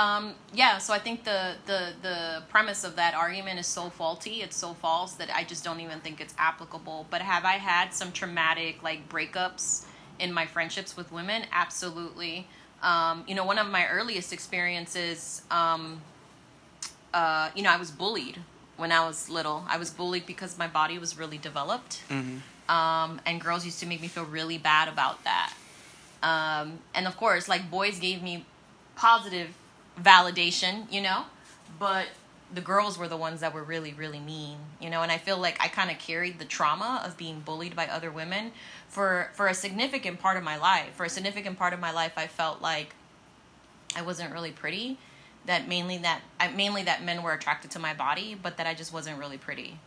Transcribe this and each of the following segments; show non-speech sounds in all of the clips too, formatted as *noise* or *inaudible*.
Um, yeah, so I think the, the the premise of that argument is so faulty, it's so false that I just don't even think it's applicable. But have I had some traumatic like breakups in my friendships with women? Absolutely. Um, you know, one of my earliest experiences, um, uh, you know, I was bullied when I was little. I was bullied because my body was really developed, um, and girls used to make me feel really bad about that. Um, and of course, like boys gave me positive validation, you know, but the girls were the ones that were really, really mean, you know. And I feel like I kind of carried the trauma of being bullied by other women for for a significant part of my life. For a significant part of my life, I felt like I wasn't really pretty. That mainly that I mainly that men were attracted to my body, but that I just wasn't really pretty.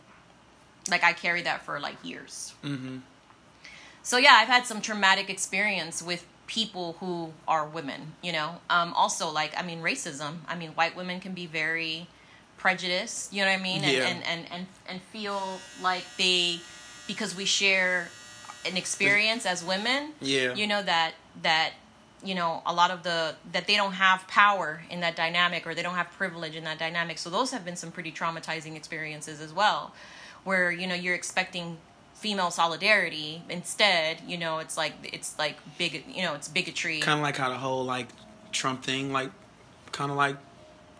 Like I carried that for like years. Mm-hmm. So yeah, I've had some traumatic experience with people who are women. You know, um, also like I mean racism. I mean white women can be very prejudiced. You know what I mean? And Yeah. and, and and and feel like they because we share an experience as women. Yeah. You know that that you know a lot of the that they don't have power in that dynamic or they don't have privilege in that dynamic. So those have been some pretty traumatizing experiences as well, where you know you're expecting female solidarity instead you know it's like it's like big you know it's bigotry Kind of like how the whole like Trump thing, like, kind of like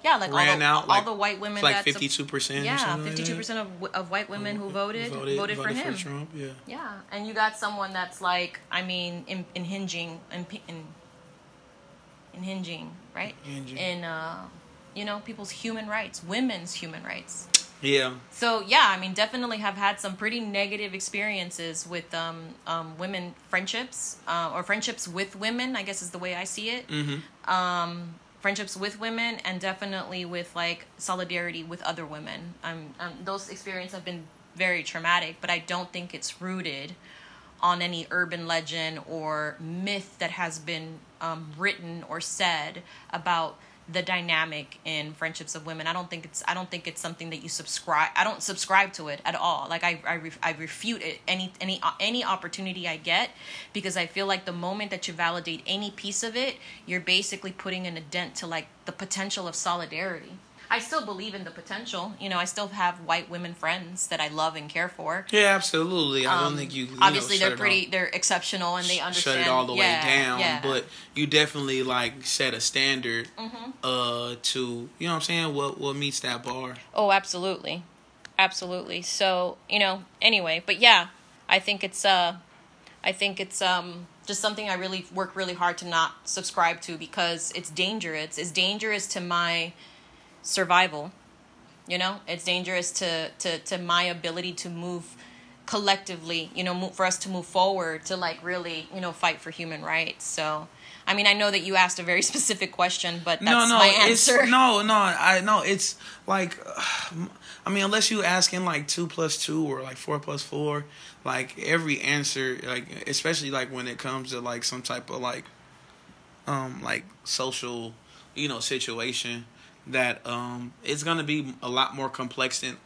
yeah like all ran the, out, all like- the white women like fifty two percent. yeah 52% of, of white women who voted voted, for him Trump. Yeah. Yeah, and you got someone that's like, I mean, in, in hinging, in, in, in hinging, right? Hinging. In, uh, you know, people's human rights, women's human rights. Yeah. So yeah, I mean, definitely have had some pretty negative experiences with um, um, women friendships uh, or friendships with women. I guess is the way I see it. Mm-hmm. Um, friendships with women and definitely with like solidarity with other women. Um, um, those experiences have been very traumatic, but I don't think it's rooted on any urban legend or myth that has been um, written or said about the dynamic in friendships of women. I don't think it's I don't think it's something that you subscribe. I don't subscribe to it at all. Like I I, ref, I refute it any any any opportunity I get because I feel like the moment that you validate any piece of it, you're basically putting in a dent to like the potential of solidarity. I still believe in the potential. You know, I still have white women friends that I love and care for. Yeah, absolutely. I don't Um, think you. you obviously know, they're pretty off- they're exceptional and they understand shut it all the yeah, way down. yeah. But you definitely like set a standard Mm-hmm. uh to you know what I'm saying what what meets that bar. Oh, absolutely. Absolutely. So, you know, anyway, but yeah, I think it's uh I think it's um just something I really work really hard to not subscribe to because it's dangerous. It's dangerous to my survival. You know, it's dangerous to to to my ability to move collectively, you know, move, for us to move forward to like really, you know, fight for human rights. So, I mean, I know that you asked a very *laughs* specific question, but that's no, no, my it's answer. *laughs* no, no. I no, it's like, *sighs* I mean, unless you asking like two plus two or like four plus four, like every answer, like especially like when it comes to like some type of like, um, like social, you know, situation that um it's gonna be a lot more complex than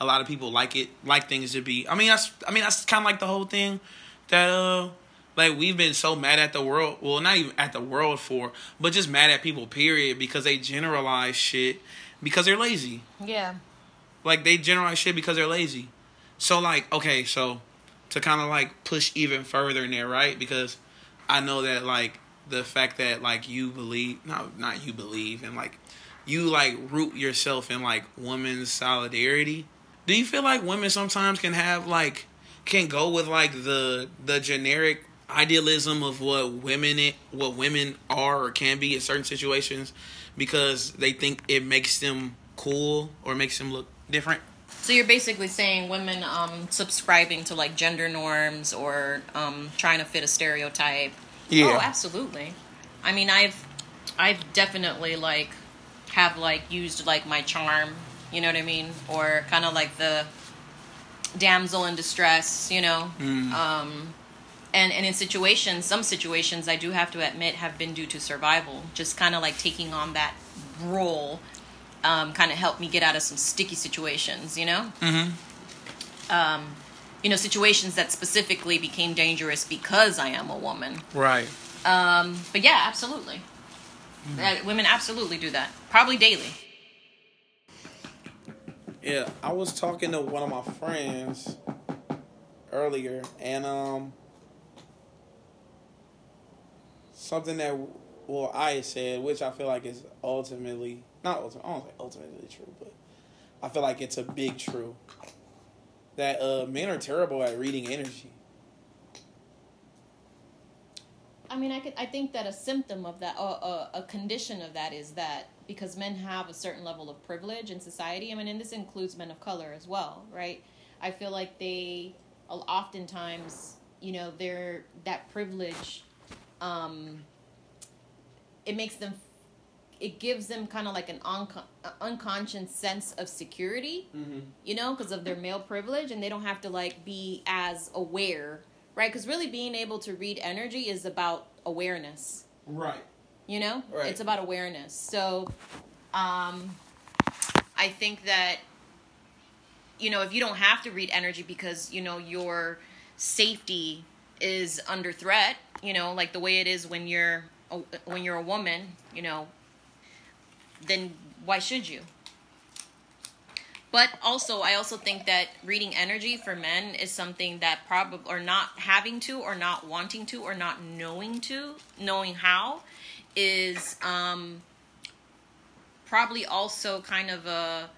a lot of people like it like things to be. I mean, that's I mean that's kind of like the whole thing that uh like we've been so mad at the world well not even at the world for but just mad at people period because they generalize shit because they're lazy Yeah. like they generalize shit because they're lazy so like okay so to kind of like push even further in there right because i know that like the fact that like you believe not not you believe and like you like root yourself in like women's solidarity do you feel like women sometimes can have like can go with like the the generic idealism of what women it, what women are or can be in certain situations because they think it makes them cool or makes them look different So you're basically saying women um, subscribing to like gender norms or um, trying to fit a stereotype. Yeah. Oh, absolutely. I mean, I've I've definitely like have like used like my charm, you know what I mean, or kind of like the damsel in distress, you know. Um, and and in situations, some situations I do have to admit have been due to survival. Just kind of like taking on that role um, kind of helped me get out of some sticky situations, you know? Mm-hmm. Um, you know, situations that specifically became dangerous because I am a woman. Right. Um, but yeah, absolutely. Uh, women absolutely do that, probably daily. Yeah, I was talking to one of my friends earlier, and um, something that well I said, which I feel like is ultimately not ultimately, I don't say ultimately true, but I feel like it's a big true that uh, men are terrible at reading energy. I mean, I could. I think that a symptom of that, or uh, a condition of that, is that because men have a certain level of privilege in society. I mean, and this includes men of color as well, right? I feel like they, oftentimes, you know, they're that privilege. Um, it makes them it gives them kind of like an unco- unconscious sense of security, mm-hmm. you know, because of their male privilege, and they don't have to like be as aware, right? Because really, being able to read energy is about awareness, right? You know, right. it's about awareness. So, um, I think that you know if you don't have to read energy because you know your safety is under threat, you know, like the way it is when you're when you're a woman, you know, then why should you? But also, I also think that reading energy for men is something that probably, or not having to, or not wanting to, or not knowing to, knowing how, is um, probably also kind of a,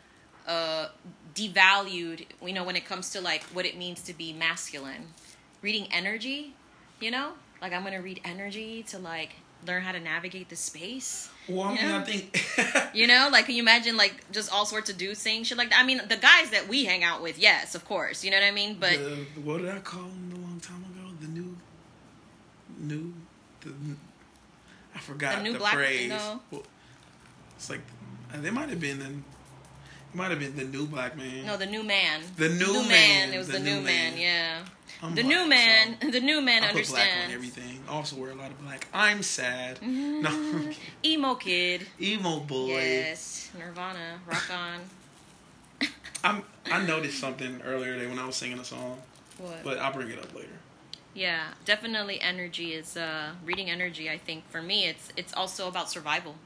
a devalued, you know, when it comes to like what it means to be masculine. Reading energy, you know, like I'm gonna read energy to like learn how to navigate the space. Well, I mean, know? I think *laughs* *laughs* you know, like can you imagine like just all sorts of dudes saying shit like that? I mean, the guys that we hang out with, yes, of course, you know what I mean. But the, what did I call them a long time ago? The new, new, the I forgot the, new the black, phrase. No. Well, it's like uh, they might have been. In, might have been the new black man. No, the new man. The new, new man. man. It was the, the new, man. man. Yeah. I'm the black, new man. So the new man I understands. Put black on everything. Also wear a lot of black. I'm sad. *laughs* Mm-hmm. No. Emo kid. Emo boy. Yes. Nirvana. Rock on. *laughs* I'm. I noticed something earlier today when I was singing a song. What? But I'll bring it up later. Yeah, definitely. Energy is uh, reading energy. I think for me, it's it's also about survival.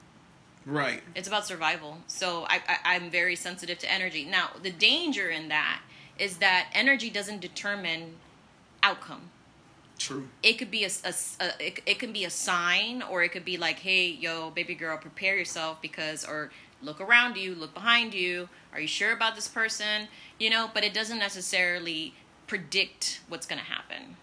Right. It's about survival. So I, I I'm very sensitive to energy. Now the danger in that is that energy doesn't determine outcome. True. It could be a, a, a, it, it can be a sign, or it could be like, hey, yo, baby girl, prepare yourself because, or look around you, look behind you. Are you sure about this person? You know, but it doesn't necessarily predict what's going to happen.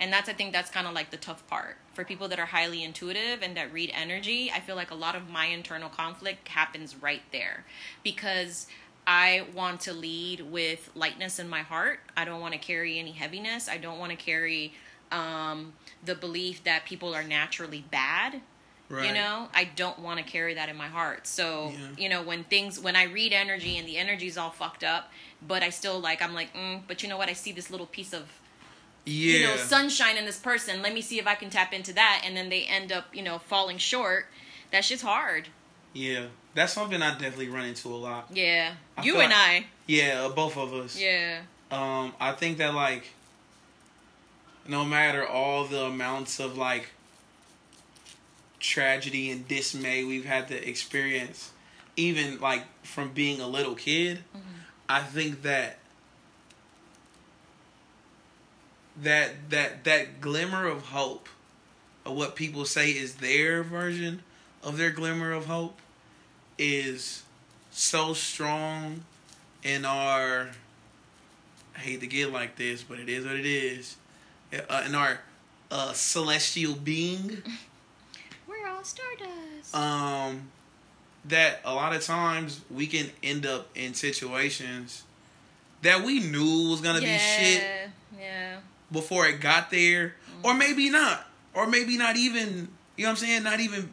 And that's, I think, that's kind of like the tough part for people that are highly intuitive and that read energy. I feel like a lot of my internal conflict happens right there because I want to lead with lightness in my heart. I don't want to carry any heaviness. I don't want to carry um, the belief that people are naturally bad. Right. You know, I don't want to carry that in my heart. So, yeah. you know, when things, when I read energy and the energy's all fucked up, but I still like, I'm like, mm, but you know what? I see this little piece of, yeah. you know, sunshine in this person. Let me see if I can tap into that. And then they end up, you know, falling short. That shit's hard. Yeah, that's something I definitely run into a lot. Yeah, I you and like, I. Yeah, uh, both of us. Yeah. Um, I think that like, no matter all the amounts of like tragedy and dismay we've had to experience, even like from being a little kid, mm-hmm. I think that that that that glimmer of hope of what people say is their version of their glimmer of hope is so strong in our I hate to get like this, but it is what it is. Uh, in our uh, celestial being, *laughs* we're all stardust. Um, that a lot of times we can end up in situations that we knew was gonna yeah, be shit. Yeah. Before it got there, mm-hmm. or maybe not, or maybe not even. You know what I'm saying? Not even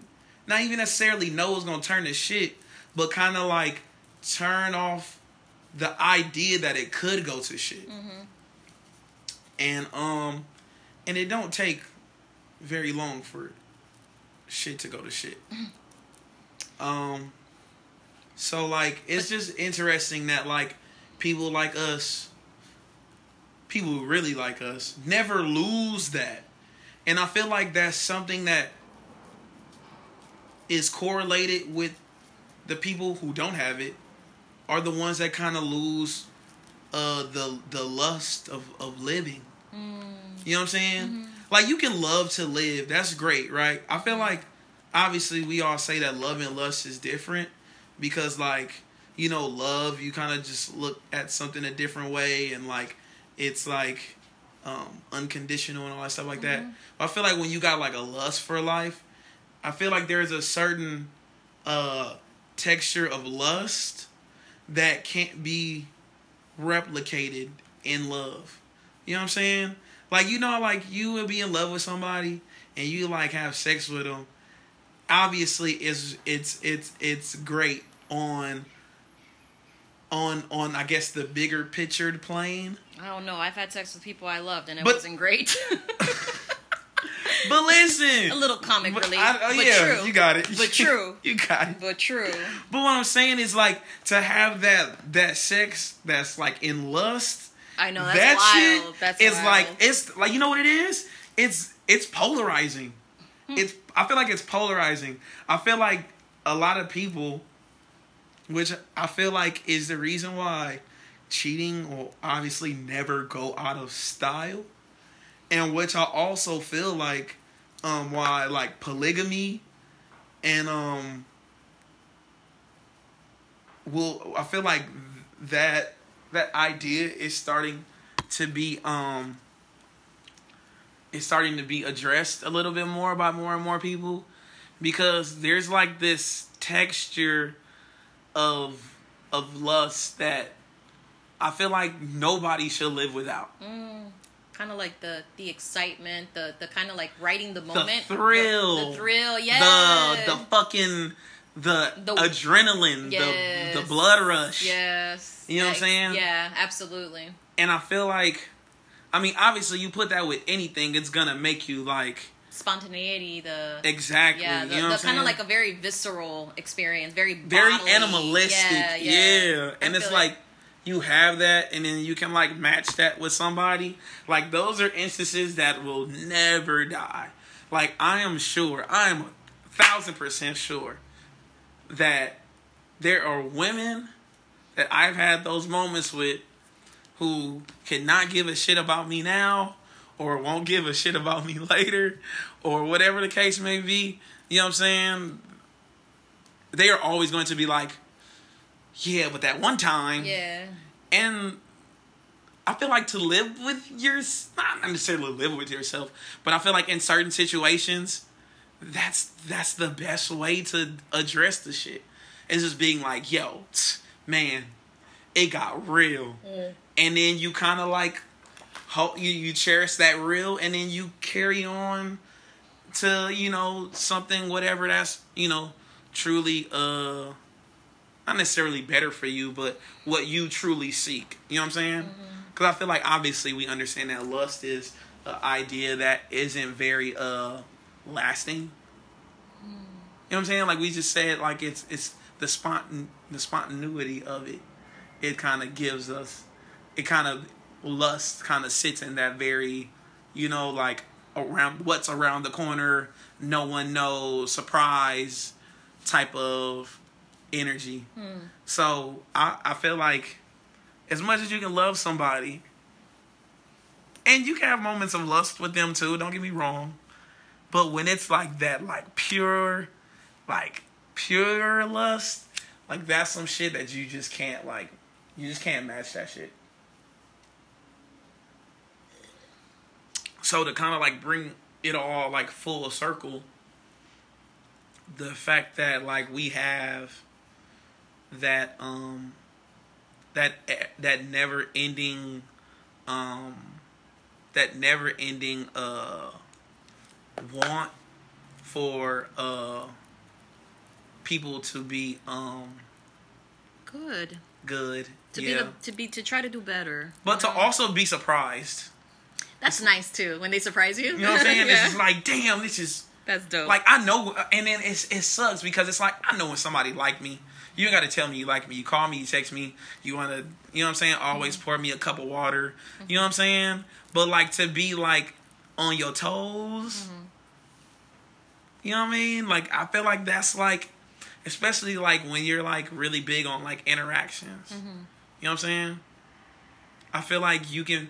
not even necessarily know it's gonna turn to shit, but kind of like turn off the idea that it could go to shit. Mm-hmm. And um, and it don't take very long for shit to go to shit. *laughs* um, so like it's just interesting that like people like us, people who really like us, never lose that. And I feel like that's something that is correlated with the people who don't have it are the ones that kind of lose uh the the lust of of living. Mm. You know what I'm saying? Mm-hmm. Like you can love to live. That's great, right? I feel like obviously we all say that love and lust is different because like you know love you kind of just look at something a different way and like it's like um unconditional and all that stuff like that. But I feel like when you got like a lust for life, I feel like there's a certain uh texture of lust that can't be replicated in love. You know what I'm saying? Like you know, like you would be in love with somebody and you like have sex with them. Obviously, it's it's it's it's great on on on I guess the bigger pictured plane. I don't know. I've had sex with people I loved, and it But- wasn't great. *laughs* *laughs* But listen, a little comic But relief, I- oh, but yeah, true. you got it. But true. *laughs* you got it. But true. But what I'm saying is like to have that that sex that's like in lust. I know that's that wild. shit that's is wild. like it's like you know what it is. It's it's polarizing. Hmm. It's I feel like it's polarizing. I feel like a lot of people, which I feel like is the reason why cheating will obviously never go out of style, and which I also feel like um why like polygamy and um will I feel like that that idea is starting to be um is starting to be addressed a little bit more by more and more people because there's like this texture of of lust that I feel like nobody should live without. Mm, kind of like the the excitement, the the kind of like writing the moment, The thrill. the, the thrill, yeah, The the fucking the, The- adrenaline, Yes. the the blood rush. yes, You know what I'm saying? Yeah, absolutely. And I feel like I mean obviously you put that with anything it's to make you like Spontaneity, the exactly, yeah, the, you know the kind of like a very visceral experience, very very bodily. animalistic. Yeah, Yeah, yeah. I and it's feel like you have that and then you can like match that with somebody. Like those are instances that will never die. Like I am sure, I am a thousand percent sure that there are women that I've had those moments with who cannot give a shit about me now or won't give a shit about me *laughs* later or whatever the case may be. You know what I'm saying? They are always going to be like, yeah, but that one time. yeah, And I feel like to live with your, not necessarily live with yourself, but I feel like in certain situations, that's that's the best way to address the shit. It's just being like, yo, man, it got real, and then you kind of like, ho- you you cherish that real, and then you carry on to you know something whatever that's you know truly uh not necessarily better for you, but what you truly seek. You know what I'm saying? Because I feel like obviously we understand that lust is an idea that isn't very uh lasting. You know what I'm saying? Like we just said, like it's it's the spontan the spontaneity of it. It kind of gives us, it kind of lust kind of sits in that very, you know, like around what's around the corner, no one knows, surprise type of energy. Hmm. So I, I feel like as much as you can love somebody, and you can have moments of lust with them too, don't get me wrong. But when it's like that, like pure, like pure lust, like that's some shit that you just can't like, you just can't match that shit. So to kind of like bring it all like full circle, the fact that like we have that um that that never ending um that never ending uh want for uh people to be um good good to yeah be the, to be to try to do better. but to know? also be surprised that's nice too when they surprise you. you know what i'm saying *laughs* yeah. it's just like damn this is that's dope. like I know, and then it's it sucks because it's like I know when somebody like me. You ain't got to tell me you like me. You call me, you text me. You want to, you know what I'm saying? Always mm-hmm. pour me a cup of water. You know mm-hmm. what I'm saying? But like to be like on your toes, mm-hmm. You know what I mean? Like I feel like that's like, especially like when you're like really big on like interactions. Mm-hmm. You know what I'm saying? I feel like you can.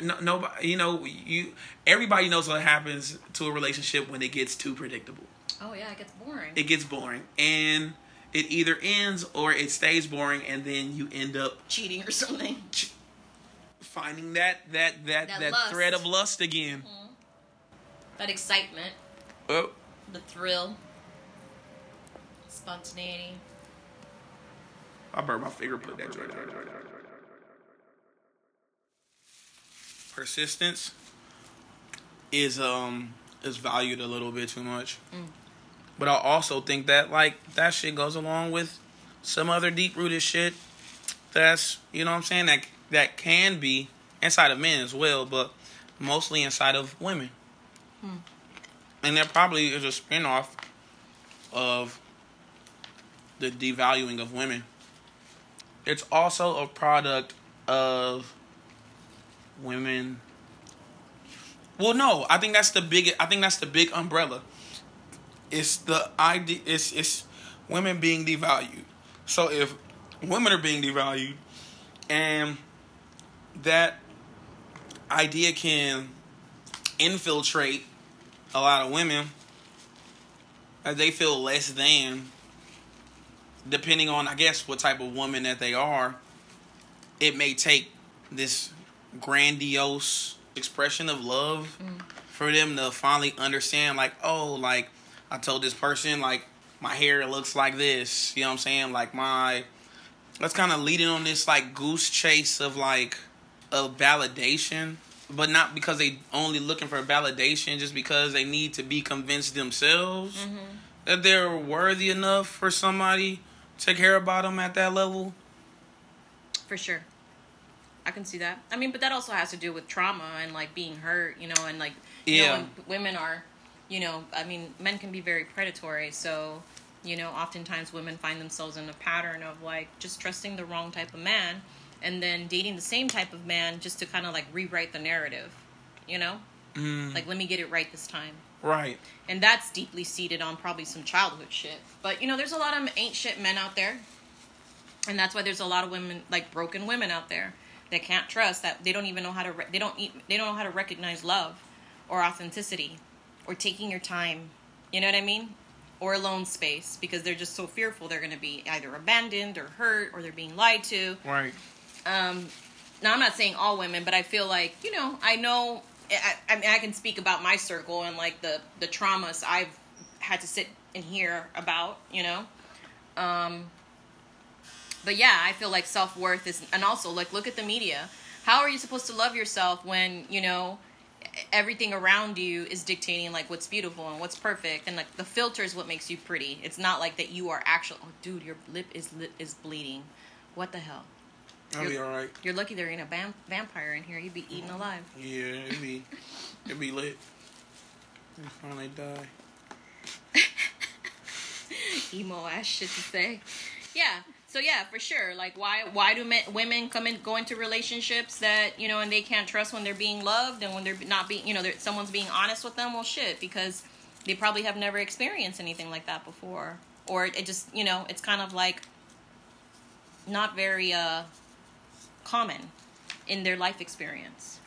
No, nobody, you know, you. Everybody knows what happens to a relationship when it gets too predictable. Oh yeah, it gets boring. It gets boring, and it either ends or it stays boring, and then you end up Cheating or something. ch- finding that that that That that, thread of lust again. That excitement, Oh, the thrill, spontaneity. I burned my finger. Put that joint. Persistence is um is valued a little bit too much, but I also think that like that shit goes along with some other deep rooted shit. That's you know what I'm saying that that can be inside of men as well, but mostly inside of women. Hmm. And that probably is a spinoff of the devaluing of women. It's also a product of women. Well, no, I think that's the big. I think that's the big umbrella. It's the idea. It's it's women being devalued. So if women are being devalued, and that idea can infiltrate a lot of women, as they feel less than depending on I guess what type of woman that they are, it may take this grandiose expression of love mm. for them to finally understand like, oh, like I told this person like my hair looks like this, you know what I'm saying? Like my that's kind of leading on this like goose chase of like of validation, but not because they only looking for validation just because they need to be convinced themselves mm-hmm. that they're worthy enough for somebody to care about them at that level. For sure. I can see that. I mean, but that also has to do with trauma and like being hurt, you know, and like you Yeah. know, when women are, you know, I mean, men can be very predatory, so you know, oftentimes women find themselves in a pattern of like just trusting the wrong type of man and then dating the same type of man just to kind of like rewrite the narrative, you know? Mm, Like let me get it right this time. right. And that's deeply seated on probably some childhood shit. But you know, there's a lot of ain't shit men out there. And that's why there's a lot of women like broken women out there that can't trust that they don't even know how to re- they don't e- they don't know how to recognize love or authenticity or taking your time. You know what I mean? Or alone space because they're just so fearful they're going to be either abandoned or hurt or they're being lied to Right. um now i'm not saying all women but i feel like you know i know i, I mean i can speak about my circle and like the the traumas i've had to sit and hear about you know um but yeah i feel like self-worth is and also like look at the media how are you supposed to love yourself when you know everything around you is dictating like what's beautiful and what's perfect and like the filter is what makes you pretty it's not like that you are actual oh dude your lip is lip is bleeding what the hell I'll be You're- all right. you're lucky there ain't a vam- vampire in here. You'd be eaten alive. Yeah, it'd be it'd be lit. They finally die. *laughs* Emo ass shit to say. Yeah. So yeah, for sure. Like, why why do men, women come in go into relationships that you know and they can't trust when they're being loved and when they're not being you know someone's being honest with them? Well, shit, because they probably have never experienced anything like that before, or it just you know it's kind of like not very uh common in their life experience.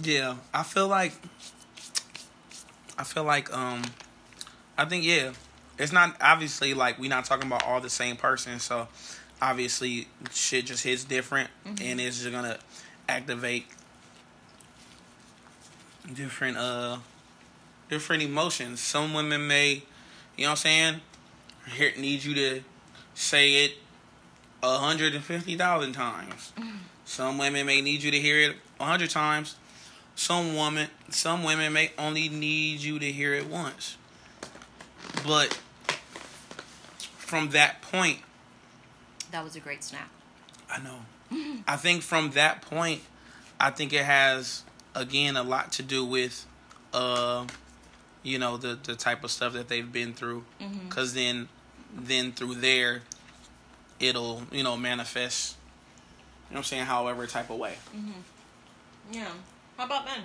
Yeah, I feel like I feel like um I think yeah. It's not obviously like we're not talking about all the same person, so obviously shit just hits different and it's just gonna activate different uh different emotions. Some women may you know what I'm saying, here need you to say it a hundred and fifty thousand times. Some women may need you to hear it a hundred times. Some woman, some women may only need you to hear it once. But from that point, That was a great snap. I know. I think from that point, I think it has again a lot to do with, uh, you know, the the type of stuff that they've been through. Because then, then through there, it'll you know manifest. You know what I'm saying? However type of way. Mm-hmm. Yeah. How about men?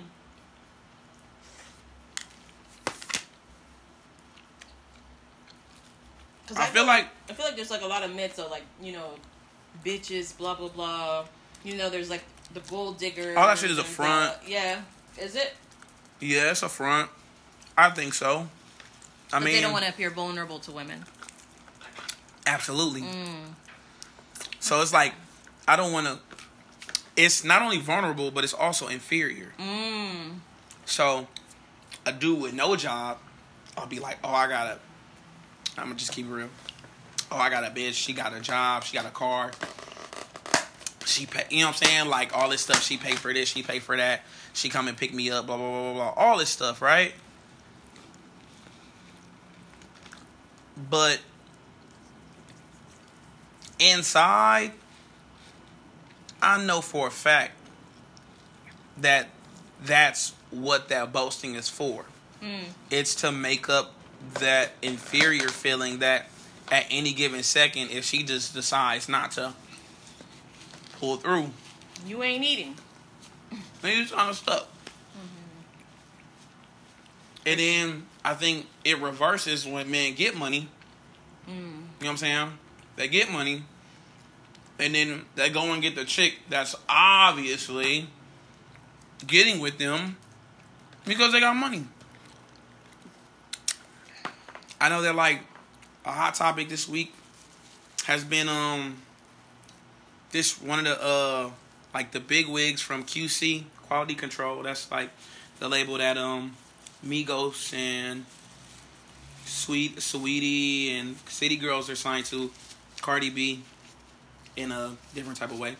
I, feel like I feel like there's like a lot of myths of like you know, bitches, blah blah blah. You know, there's like the gold digger. All that shit is a front. yeah, is it? Yeah, it's a front. I think so. I But mean, they don't want to appear vulnerable to women. absolutely. Mm. So it's like I don't want to. It's not only vulnerable, but it's also inferior. Mm. So a dude with no job, I'll be like, oh, I got a. I'm gonna just keep it real. Oh, I got a bitch. She got a job. She got a car. She pay. You know what I'm saying? Like all this stuff. She pay for this. She pay for that. She come and pick me up. Blah blah blah blah blah. All this stuff, right? But inside, I know for a fact that that's what that boasting is for. Mm. It's to make up that inferior feeling that at any given second, if she just decides not to pull through, You ain't eating. *laughs* then you're trying to stuck. And then I think it reverses when men get money. Mm. You know what I'm saying? They get money, and then they go and get the chick that's obviously getting with them because they got money. I know that like a hot topic this week has been um this one of the uh like the big wigs from QC Quality Control. That's like the label that um Migos and Sweet Saweetie and City Girls are signed to Cardi B in a different type of way.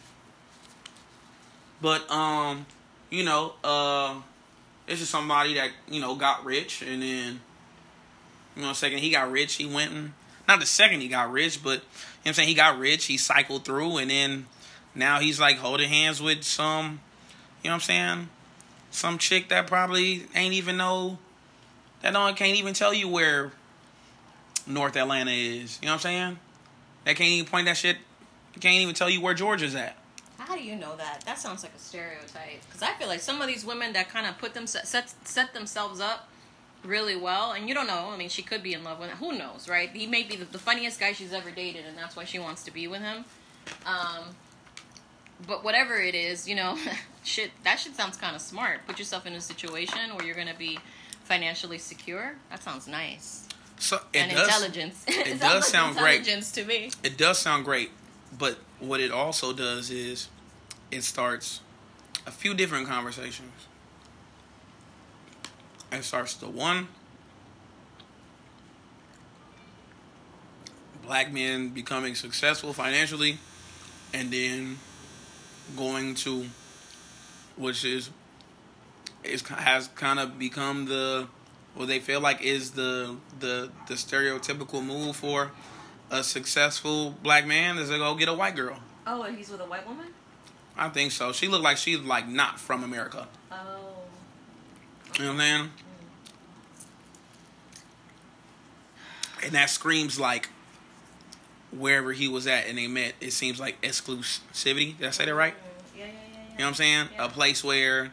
But um, you know, uh this is somebody that, you know, got rich and then you know, second he got rich, he went and not the second he got rich, but you know what I'm saying he got rich, he cycled through and then now he's like holding hands with some you know what I'm saying? Some chick that probably ain't even know that don't can't even tell you where North Atlanta is. You know what I'm saying? That can't even point that shit. Can't even tell you where Georgia's at. How do you know that? That sounds like a stereotype. Because I feel like some of these women that kind of put them set set themselves up really well, and you don't know. I mean, she could be in love with him. Who knows, right? He may be the, the funniest guy she's ever dated, and that's why she wants to be with him. Um, but whatever it is, you know, *laughs* shit. That shit sounds kind of smart. Put yourself in a situation where you're gonna be financially secure. That sounds nice. So it and does. intelligence. *laughs* It sounds does sound great. intelligence to me. It does sound great, but what it also does is it starts a few different conversations. It starts the one black men becoming successful financially and then going to which is is has kind of become the what they feel like is the the the stereotypical move for a successful black man is to go get a white girl. Oh, and he's with a white woman. I think so. She looked like she's like not from America. Oh. You know what I'm saying? And that screams like wherever he was at and they met, it seems like exclusivity. Did I say that right? Yeah, yeah, yeah, yeah. You know what I'm saying? Yeah. A place where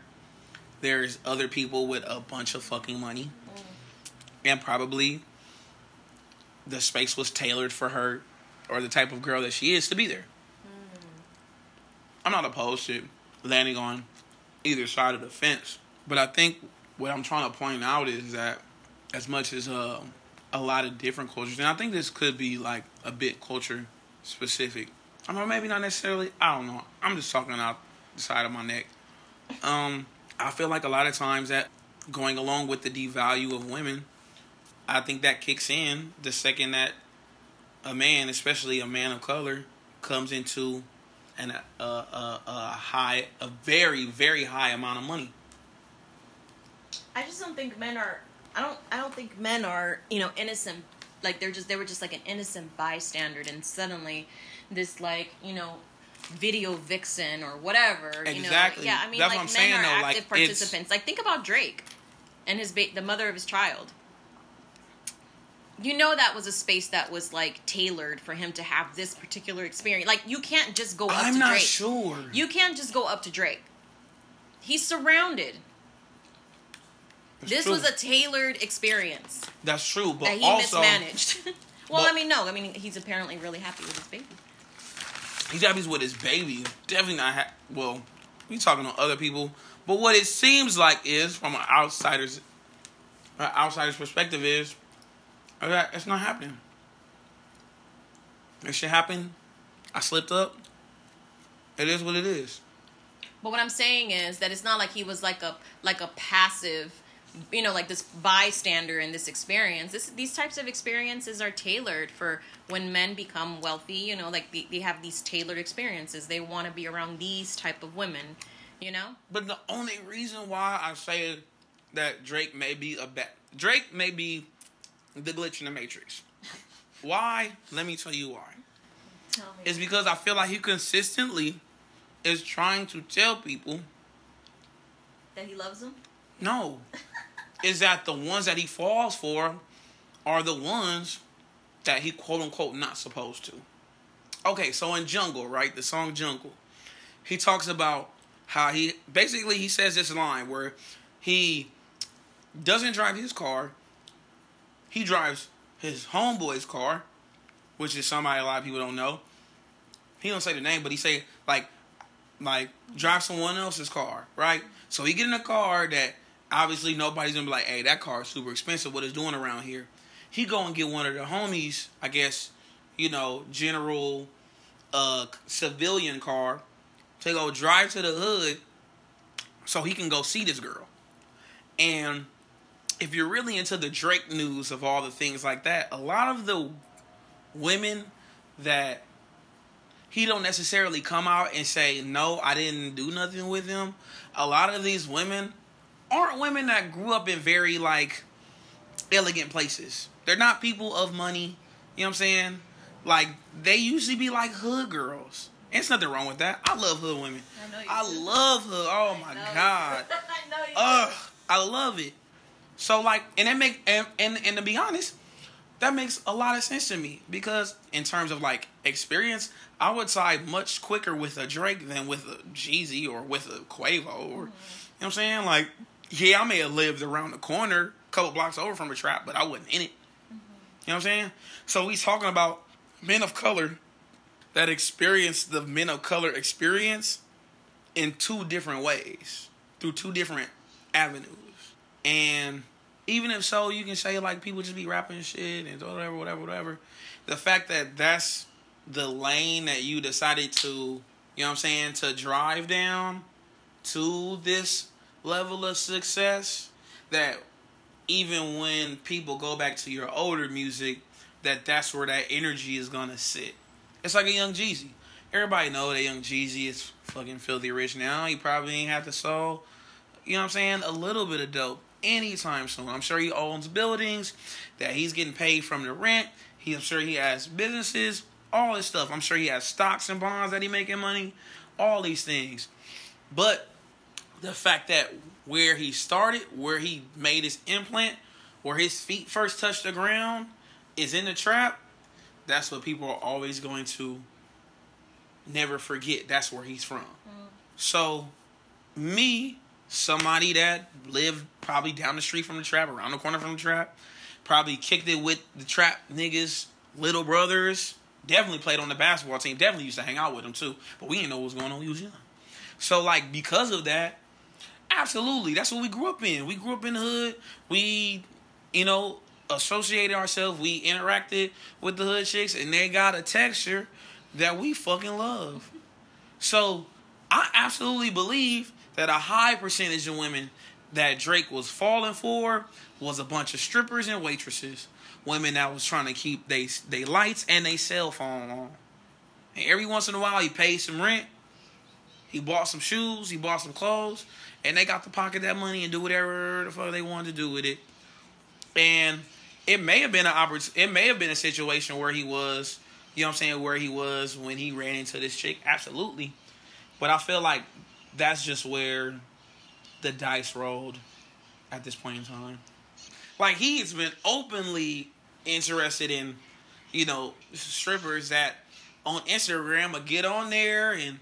there's other people with a bunch of fucking money. Mm. And probably the space was tailored for her or the type of girl that she is to be there. I'm not opposed to landing on either side of the fence. But I think what I'm trying to point out is that as much as uh, a lot of different cultures, and I think this could be like a bit culture specific. I mean, maybe not necessarily. I don't know. I'm just talking out the side of my neck. Um, I feel like a lot of times that going along with the devalue of women, I think that kicks in the second that a man, especially a man of color, comes into an a, a, a, a high, a very very high amount of money. I just don't think men are. I don't. I don't think men are. You know, innocent. Like they're just. They were just like an innocent bystander, and suddenly, this like you know, video vixen or whatever. You Exactly. Know, yeah, I mean, That's like what I'm men saying, are though, active like, it's- participants. Like think about Drake, and his ba- the mother of his child. You know that was a space that was like tailored for him to have this particular experience. Like you can't just go up I'm to not Drake. sure. You can't just go up to Drake. He's surrounded. This true. was a tailored experience That's true, but that he also mismanaged. *laughs* Well, But- I mean, no. I mean, he's apparently really happy with his baby. He's happy with his baby. Definitely not. Ha- well, we talking to other people, but what it seems like is, from an outsider's, an outsider's perspective, is uh, that it's not happening. It should happen. I slipped up. It is what it is. But what I'm saying is that it's not like he was like a like a passive, you know, like this bystander in this experience. This these types of experiences are tailored for when men become wealthy. You know, like they, they have these tailored experiences. They want to be around these type of women. You know. But the only reason why I say that Drake may be a bad Drake may be the glitch in the matrix. Why? Let me tell you why. Tell me. It's because I feel like he consistently is trying to tell people that he loves them. No. is that the ones that he falls for are the ones that he quote unquote not supposed to. Okay, so in Jungle, right? The song Jungle, he talks about how he basically he says this line where he doesn't drive his car, he drives his homeboy's car, which is somebody a lot of people don't know. He don't say the name, but he say like like drive someone else's car, right? So he get in a car that obviously nobody's gonna be like, hey, that car is super expensive. What it's doing around here? He go and get one of the homies, I guess, you know, general uh civilian car to go drive to the hood so he can go see this girl. And if you're really into the Drake news of all the things like that, a lot of the women that he don't necessarily come out and say no i didn't do nothing with him a lot of these women aren't women that grew up in very like elegant places. They're not people of money you know what i'm saying? Like they usually be like hood girls. And it's nothing wrong with that. I love hood women. I know you i love hood. Oh my god. *laughs* I know you. Ugh, I love it. So like, and it make and, and and to be honest, that makes a lot of sense to me because in terms of like experience, I would side much quicker with a Drake than with a Jeezy or with a Quavo or mm-hmm. you know what I'm saying. Like, yeah, I may have lived around the corner, a couple blocks over from a trap, but I wasn't in it. You know what I'm saying? So he's talking about men of color that experience the men of color experience in two different ways through two different avenues. And even if so, you can say like people just be rapping shit and whatever, whatever, whatever. The fact that that's the lane that you decided to, you know what I'm saying, to drive down to this level of success, that even when people go back to your older music, that that's where that energy is gonna sit. It's like a young Jeezy. Everybody know that young Jeezy is fucking filthy rich now. He probably ain't have to sell, you know what I'm saying, a little bit of dope anytime soon. I'm sure he owns buildings that he's getting paid from the rent. He, I'm sure he has businesses, all this stuff. I'm sure he has stocks and bonds that he making money, all these things. But the fact that where he started, where he made his implant, where his feet first touched the ground, is in the trap. That's what people are always going to never forget. That's where he's from. Mm. So, me, somebody that lived probably down the street from the trap, around the corner from the trap, probably kicked it with the trap niggas, little brothers. Definitely played on the basketball team. Definitely used to hang out with them too. But we didn't know what was going on. We was young. So like because of that, absolutely, that's what we grew up in. We grew up in the hood. We, you know, associated ourselves. We interacted with the hood chicks, and they got a texture that we fucking love. So I absolutely believe that a high percentage of women that Drake was falling for was a bunch of strippers and waitresses, women that was trying to keep they they lights and they cell phone on. And every once in a while, he paid some rent. He bought some shoes. He bought some clothes, and they got to pocket that money and do whatever the fuck they wanted to do with it. And it may have been an oppor- It may have been a situation where he was, you know, what I'm saying, where he was when he ran into this chick. Absolutely, but I feel like that's just where the dice rolled at this point in time. Like he's been openly interested in, you know, strippers that on Instagram will get on there and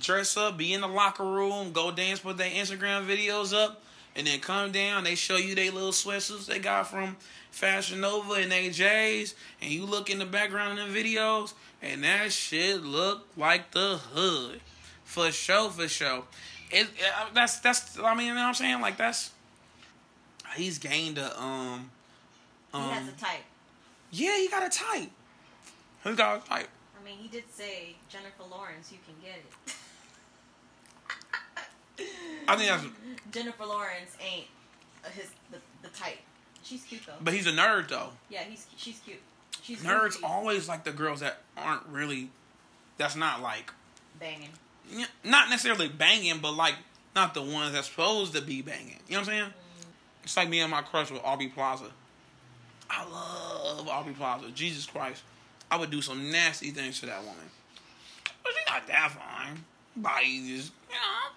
dress up, be in the locker room, go dance, put their Instagram videos up, and then come down. They show you their little sweatsuits they got from Fashion Nova and AJ's, and you look in the background in the videos, and that shit look like the hood, for sure, for sure. It, it that's that's I mean you know what I'm saying like that's he's gained a um um he has a type. yeah he got a type. He got a type. I mean, he did say Jennifer Lawrence, you can get it. *laughs* I think that's Jennifer Lawrence ain't his the, the type. She's cute though. but he's a nerd though. yeah, he's she's cute. She's Nerds goofy. always like the girls that aren't really that's not like banging. Yeah, not necessarily banging, but like not the ones that's supposed to be banging. You know what I'm saying? Mm. It's like me and my crush with Aubrey Plaza. I love Aubrey Plaza. Jesus Christ, I would do some nasty things to that woman, but she's not that fine. Body just you know,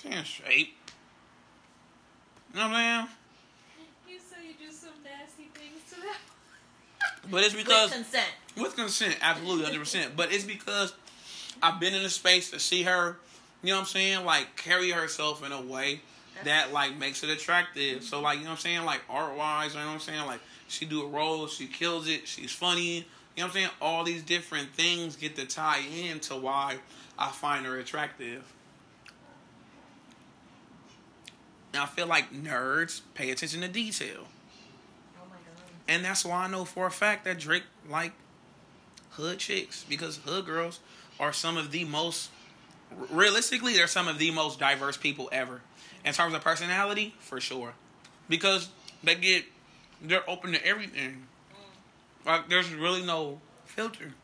she in shape. You know what I'm saying? You say you do some nasty things to that. But it's because With consent. With consent, absolutely, hundred percent. But it's because I've been in a space to see her. You know what I'm saying? Like carry herself in a way that like makes it attractive. So like you know what I'm saying? Like art wise, you know what I'm saying? Like she do a role, she kills it, she's funny. You know what I'm saying? All these different things get to tie into why I find her attractive. And I feel like nerds pay attention to detail. Oh my god. And that's why I know for a fact that Drake like hood chicks because hood girls are some of the most realistically they're some of the most diverse people ever. In terms of personality for sure. Because they get they're open to everything. Mm. Like there's really no filter.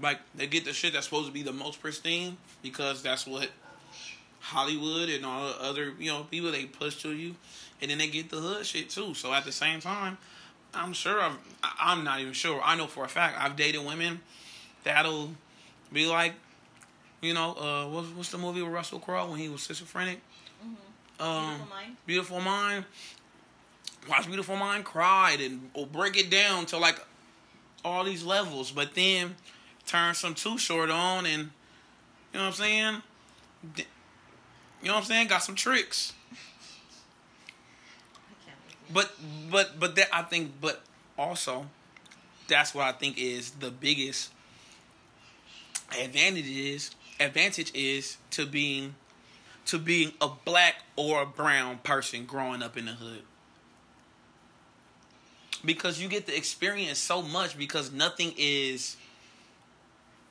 Like they get the shit that's supposed to be the most pristine because that's what Hollywood and all the other you know people they push to you, and then they get the hood shit too. So at the same time, I'm sure I've, I'm not even sure. I know for a fact I've dated women that'll be like, you know, uh, what's what's the movie with Russell Crowe when he was schizophrenic? Um, Beautiful Mind? Beautiful Mind. Watch Beautiful Mind, cried and or break it down to like all these levels, but then turn some too short on and you know what I'm saying? You know what I'm saying? Got some tricks. But but but that I think but also that's what I think is the biggest advantage is advantage is to being to being a black or a brown person growing up in the hood. Because you get to experience so much because nothing is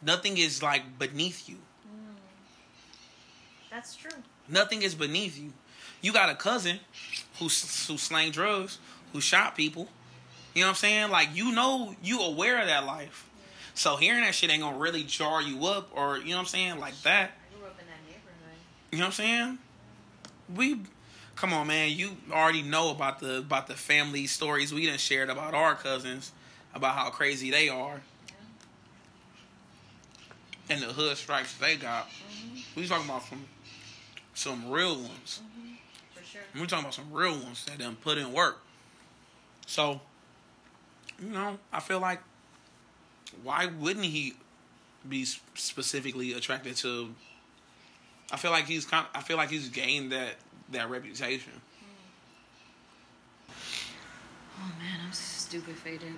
nothing is like beneath you. Mm. That's true. Nothing is beneath you. You got a cousin who who slang drugs, who shot people. You know what I'm saying? Like you know, you aware of that life. So hearing that shit ain't gonna really jar you up, or you know what I'm saying, like that. I grew up in that neighborhood. You know what I'm saying? We, come on, man. You already know about the about the family stories we done shared about our cousins, about how crazy they are, and the hood stripes they got. Mm-hmm. We talking about some some real ones. Mm-hmm. For sure. We're talking about some real ones that done put in work. So, you know, I feel like why wouldn't he be specifically attracted to? I feel like he's kind. I feel like he's gained that that reputation. Mm. Oh man, I'm stupid faded.